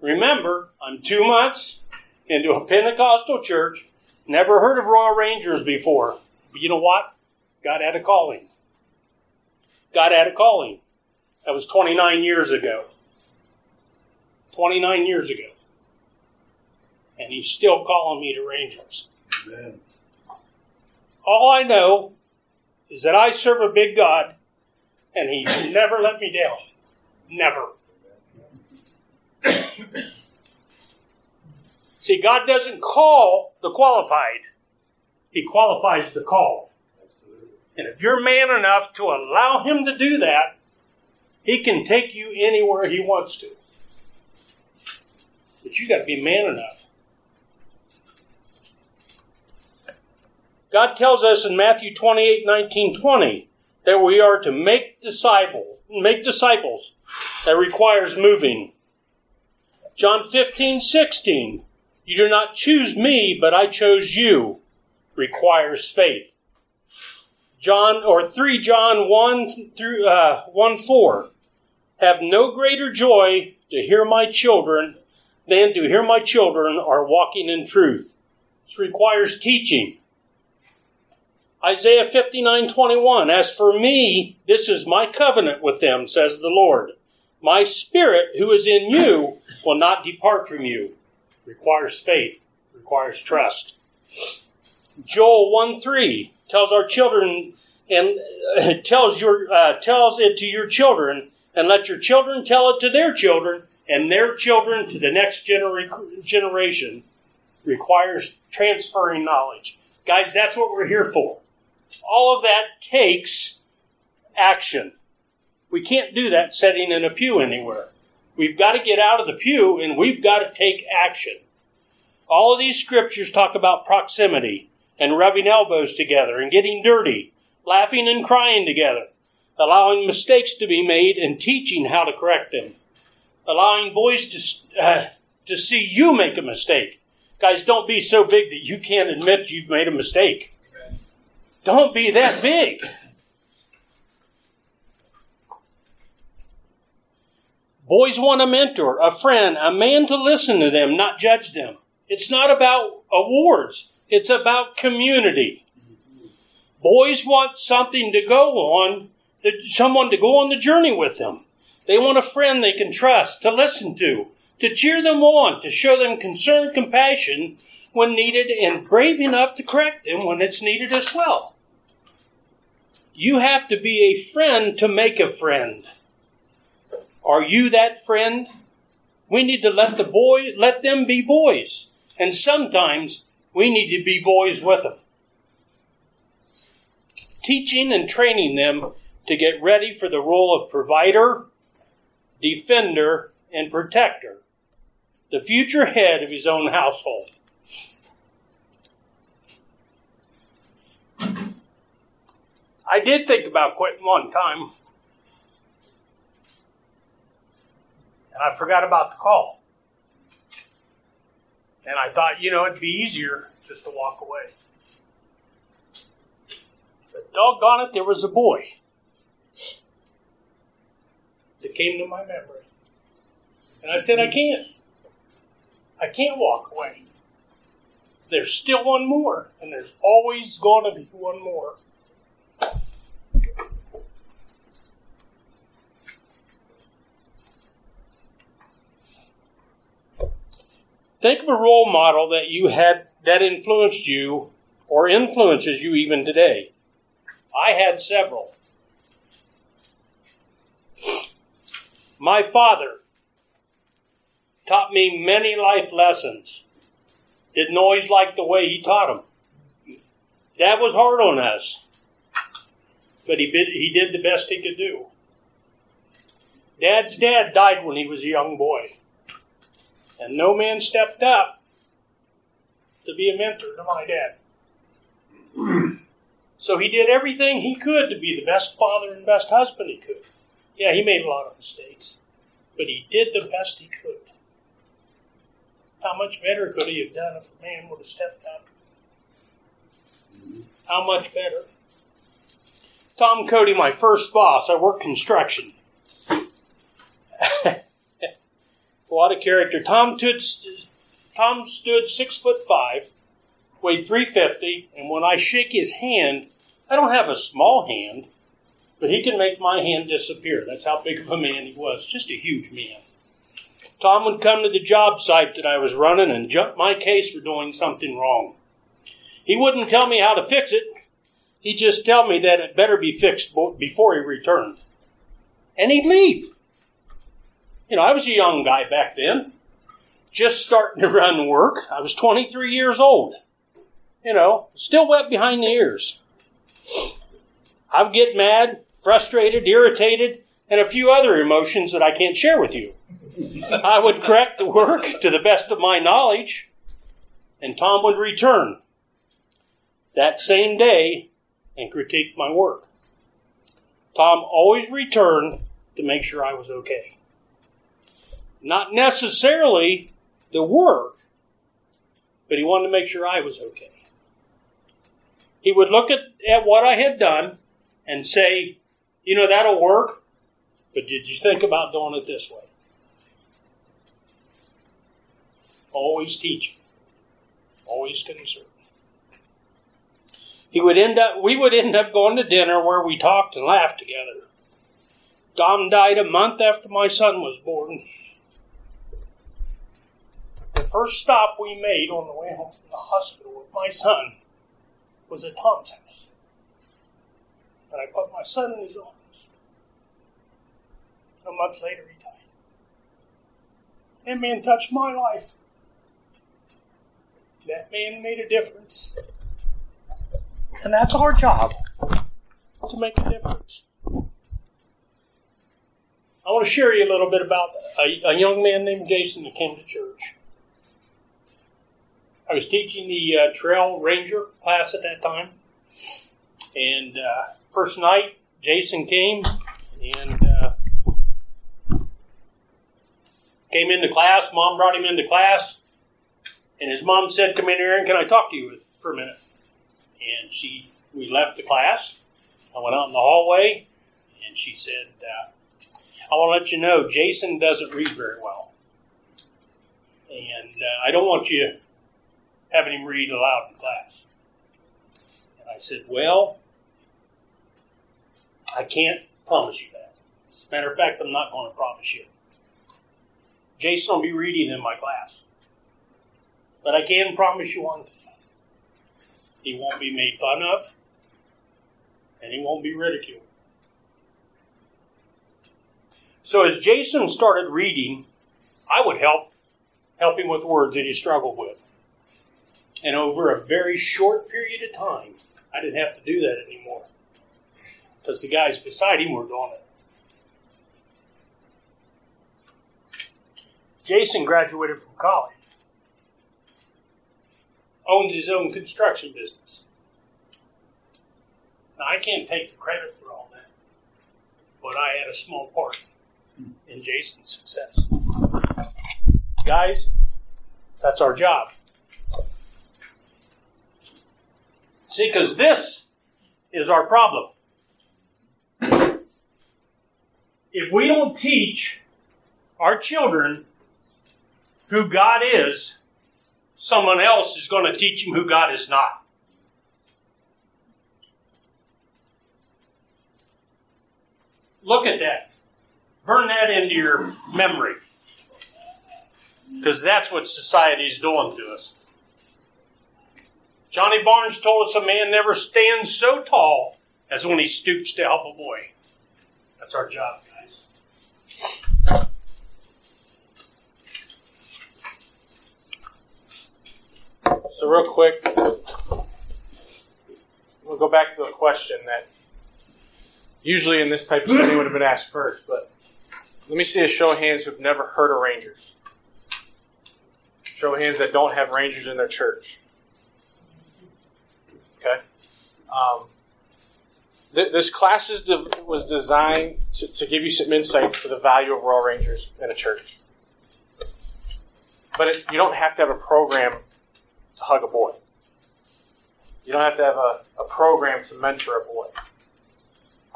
Remember, I'm two months into a Pentecostal church, never heard of Royal Rangers before. But you know what? God had a calling. God had a calling. That was 29 years ago. 29 years ago. And he's still calling me to Rangers. Amen. All I know is that I serve a big God and He's never let me down. Never. See, God doesn't call the qualified, He qualifies the call. And if you're man enough to allow Him to do that, He can take you anywhere He wants to. But you got to be man enough. God tells us in Matthew 28 19 20 that we are to make disciple, make disciples. That requires moving. John 15 16 You do not choose me, but I chose you. Requires faith. John or 3 John 1 through uh, 1 4 Have no greater joy to hear my children than to hear my children are walking in truth. This requires teaching. Isaiah 59:21 As for me this is my covenant with them says the Lord. My spirit who is in you will not depart from you. Requires faith requires trust. Joel 1 3 tells our children and uh, tells your uh, tells it to your children and let your children tell it to their children and their children to the next genera- generation. Requires transferring knowledge. Guys that's what we're here for all of that takes action. We can't do that sitting in a pew anywhere. We've got to get out of the pew and we've got to take action. All of these scriptures talk about proximity and rubbing elbows together and getting dirty, laughing and crying together, allowing mistakes to be made and teaching how to correct them, allowing boys to, uh, to see you make a mistake. Guys, don't be so big that you can't admit you've made a mistake. Don't be that big. Boys want a mentor, a friend, a man to listen to them, not judge them. It's not about awards, it's about community. Boys want something to go on, someone to go on the journey with them. They want a friend they can trust, to listen to, to cheer them on, to show them concern, compassion when needed, and brave enough to correct them when it's needed as well. You have to be a friend to make a friend. Are you that friend? We need to let the boy let them be boys. And sometimes we need to be boys with them. Teaching and training them to get ready for the role of provider, defender, and protector, the future head of his own household. I did think about quitting one time. And I forgot about the call. And I thought, you know, it'd be easier just to walk away. But doggone it, there was a boy that came to my memory. And I said, I can't. I can't walk away. There's still one more, and there's always going to be one more. Think of a role model that you had that influenced you or influences you even today. I had several. My father taught me many life lessons. Didn't always like the way he taught them. Dad was hard on us, but he did, he did the best he could do. Dad's dad died when he was a young boy. And no man stepped up to be a mentor to my dad. so he did everything he could to be the best father and best husband he could. Yeah, he made a lot of mistakes, but he did the best he could. How much better could he have done if a man would have stepped up? How much better? Tom Cody, my first boss, I worked construction. What a character. Tom stood, Tom stood six foot five, weighed 350, and when I shake his hand, I don't have a small hand, but he can make my hand disappear. That's how big of a man he was. Just a huge man. Tom would come to the job site that I was running and jump my case for doing something wrong. He wouldn't tell me how to fix it. He'd just tell me that it better be fixed before he returned. and he'd leave. You know, I was a young guy back then, just starting to run work. I was 23 years old. You know, still wet behind the ears. I would get mad, frustrated, irritated, and a few other emotions that I can't share with you. I would correct the work to the best of my knowledge, and Tom would return that same day and critique my work. Tom always returned to make sure I was okay. Not necessarily the work, but he wanted to make sure I was okay. He would look at, at what I had done and say, you know, that'll work, but did you think about doing it this way? Always teaching, always concerned. He would end up, we would end up going to dinner where we talked and laughed together. Tom died a month after my son was born. First stop we made on the way home from the hospital with my son was at Tom's house. And I put my son in his arms. A month later, he died. That man touched my life. That man made a difference. And that's our job to make a difference. I want to share you a little bit about a, a young man named Jason that came to church. I was teaching the uh, Trail Ranger class at that time. And uh, first night, Jason came and uh, came into class. Mom brought him into class. And his mom said, Come in here and can I talk to you for a minute? And she, we left the class. I went out in the hallway and she said, uh, I want to let you know Jason doesn't read very well. And uh, I don't want you having him read aloud in class. And I said, Well, I can't promise you that. As a matter of fact, I'm not going to promise you. Jason will be reading in my class. But I can promise you one thing he won't be made fun of, and he won't be ridiculed. So as Jason started reading, I would help help him with words that he struggled with. And over a very short period of time, I didn't have to do that anymore. Because the guys beside him were doing it. Jason graduated from college owns his own construction business. Now, I can't take the credit for all that, but I had a small part in Jason's success. Guys, that's our job. See, because this is our problem. If we don't teach our children who God is, someone else is going to teach them who God is not. Look at that. Burn that into your memory. Because that's what society is doing to us. Johnnie Barnes told us a man never stands so tall as when he stoops to help a boy. That's our job, guys. So, real quick, we'll go back to a question that usually in this type of setting would have been asked first, but let me see a show of hands who've never heard of Rangers. Show of hands that don't have Rangers in their church. Okay? Um, th- this class de- was designed to, to give you some insight to the value of Royal Rangers in a church. But it, you don't have to have a program to hug a boy. You don't have to have a, a program to mentor a boy.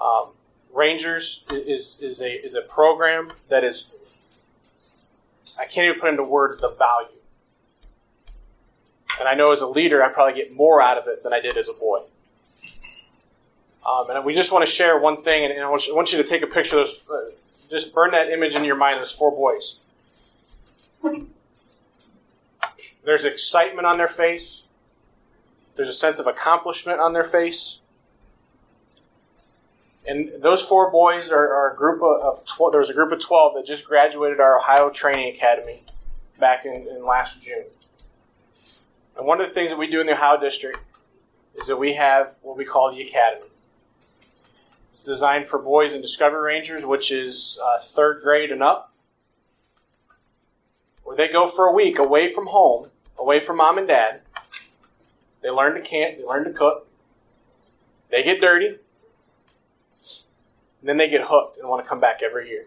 Um, Rangers is, is, a, is a program that is, I can't even put into words the value. And I know as a leader, I probably get more out of it than I did as a boy. Um, and we just want to share one thing, and, I, want you, I want you to take a picture of those, uh, just burn that image in your mind of those four boys. There's excitement on their face. There's a sense of accomplishment on their face. And those four boys are, are a group of, of 12, there was a group of 12 that just graduated our Ohio Training Academy back in, in last June. And one of the things that we do in the Ohio District is that we have what we call the Academy. Designed for boys and Discovery Rangers, which is uh, third grade and up, where they go for a week away from home, away from mom and dad. They learn to camp, they learn to cook, they get dirty, and then they get hooked and want to come back every year.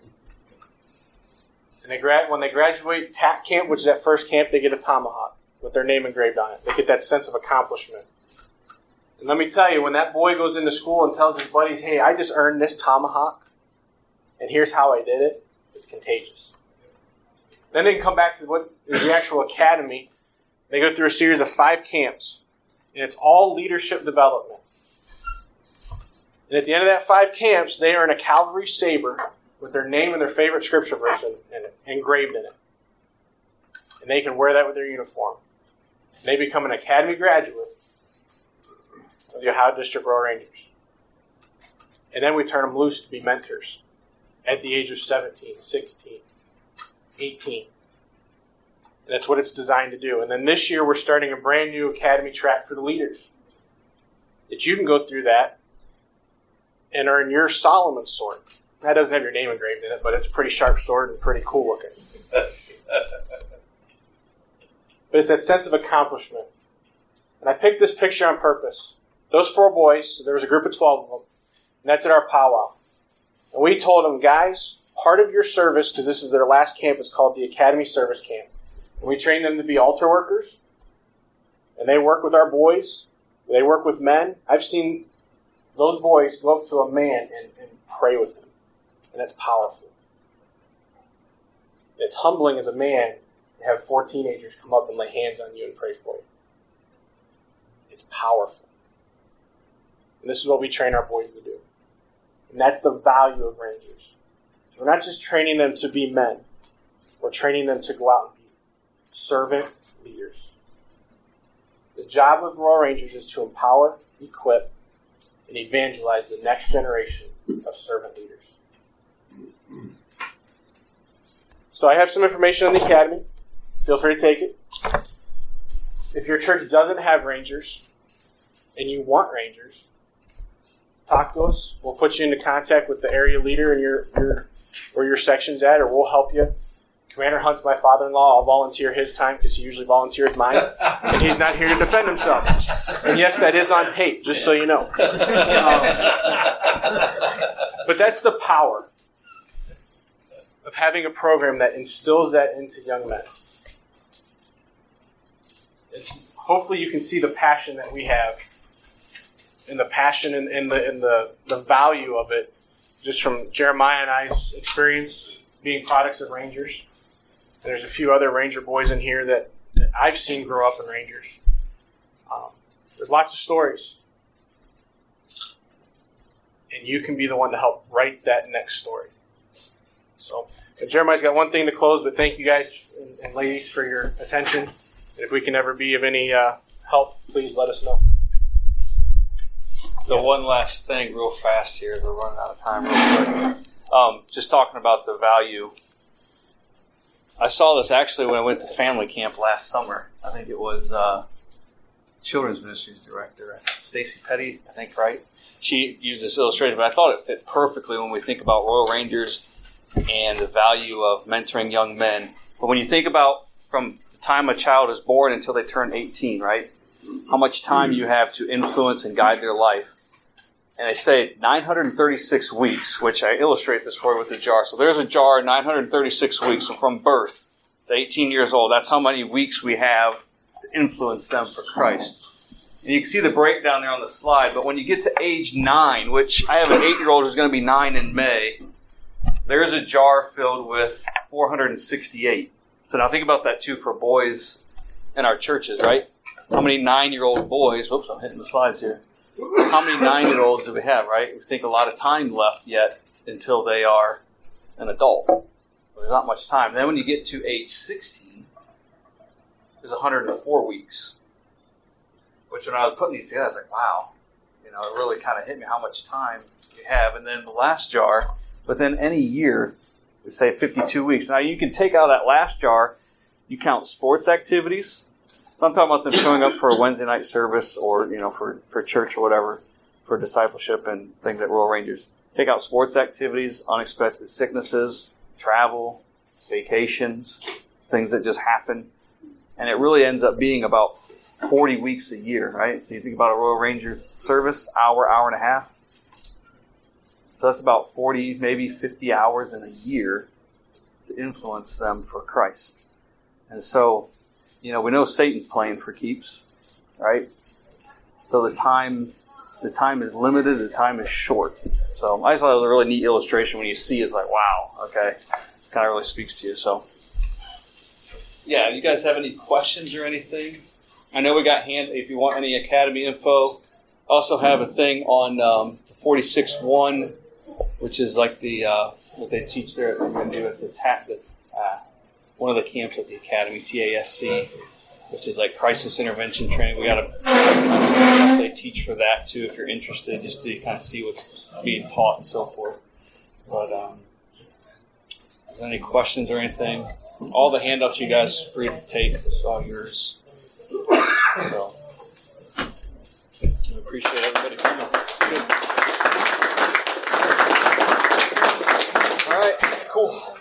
And they grad when they graduate TAC camp, which is that first camp, they get a tomahawk with their name engraved on it. They get that sense of accomplishment. And let me tell you, when that boy goes into school and tells his buddies, hey, I just earned this tomahawk, and here's how I did it, it's contagious. Then they come back to what is the actual academy. They go through a series of five camps, and it's all leadership development. And at the end of that five camps, they earn a Calvary saber with their name and their favorite scripture verse in it, engraved in it. And they can wear that with their uniform. And they become an academy graduate of the Ohio District Royal Rangers. And then we turn them loose to be mentors at the age of 17, 16, 18. And that's what it's designed to do. And then this year we're starting a brand new academy track for the leaders. That you can go through that and earn your Solomon sword. That doesn't have your name engraved in it, but it's a pretty sharp sword and pretty cool looking. but it's that sense of accomplishment. And I picked this picture on purpose. Those four boys, there was a group of 12 of them, and that's at our powwow. And we told them, guys, part of your service, because this is their last camp, is called the Academy Service Camp. And we train them to be altar workers, and they work with our boys, they work with men. I've seen those boys go up to a man and, and pray with him, and that's powerful. It's humbling as a man to have four teenagers come up and lay hands on you and pray for you. It's powerful. And this is what we train our boys to do. And that's the value of Rangers. We're not just training them to be men, we're training them to go out and be servant leaders. The job of Royal Rangers is to empower, equip, and evangelize the next generation of servant leaders. So I have some information on the academy. Feel free to take it. If your church doesn't have rangers and you want rangers, talk to us. We'll put you into contact with the area leader in your, your where your section's at, or we'll help you. Commander Hunt's my father-in-law. I'll volunteer his time because he usually volunteers mine, and he's not here to defend himself. And yes, that is on tape, just so you know. Um, but that's the power of having a program that instills that into young men. Hopefully, you can see the passion that we have, and the passion and, and the and the, the value of it, just from Jeremiah and I's experience being products of Rangers. There's a few other Ranger boys in here that, that I've seen grow up in Rangers. Um, there's lots of stories. And you can be the one to help write that next story. So, Jeremiah's got one thing to close, but thank you guys and, and ladies for your attention. And if we can ever be of any uh, help, please let us know. So one last thing, real fast here. We're running out of time, real quick. Um, just talking about the value I saw this actually when I went to family camp last summer. I think it was uh, children's ministries director Stacy Petty. I think right. She used this illustration, but I thought it fit perfectly when we think about Royal Rangers and the value of mentoring young men. But when you think about from the time a child is born until they turn 18, right? How much time you have to influence and guide their life. And they say 936 weeks, which I illustrate this for you with the jar. So there's a jar, 936 weeks from birth to 18 years old. That's how many weeks we have to influence them for Christ. And you can see the breakdown there on the slide. But when you get to age nine, which I have an eight year old who's going to be nine in May, there's a jar filled with 468. So now think about that too for boys in our churches, right? How many nine year old boys, whoops, I'm hitting the slides here. How many nine year olds do we have, right? We think a lot of time left yet until they are an adult. There's not much time. Then when you get to age 16, there's 104 weeks. Which when I was putting these together, I was like, wow. You know, it really kind of hit me how much time you have, and then the last jar within any year, is say 52 weeks. Now you can take out that last jar. You count sports activities. So I'm talking about them showing up for a Wednesday night service or you know for for church or whatever for discipleship and things at Royal Rangers. Take out sports activities, unexpected sicknesses, travel, vacations, things that just happen. And it really ends up being about 40 weeks a year, right? So you think about a Royal Ranger service, hour, hour and a half. So that's about 40, maybe 50 hours in a year to influence them for Christ. And so, you know, we know Satan's playing for keeps, right? So the time, the time is limited, the time is short. So I just thought it was a really neat illustration when you see it's like, wow, okay, kind of really speaks to you. So, yeah, you guys have any questions or anything? I know we got hand. If you want any academy info, also have a thing on um, 46.1, which is like the uh, what they teach there. To do at the TAC, the, uh, one of the camps at the academy, TASC, which is like crisis intervention training. We got a they teach for that too, if you're interested, just to kind of see what's being taught and so forth. But um, is there any questions or anything? All the handouts you guys are free to take. It's all yours. So, I appreciate everybody coming. Good. All right, cool.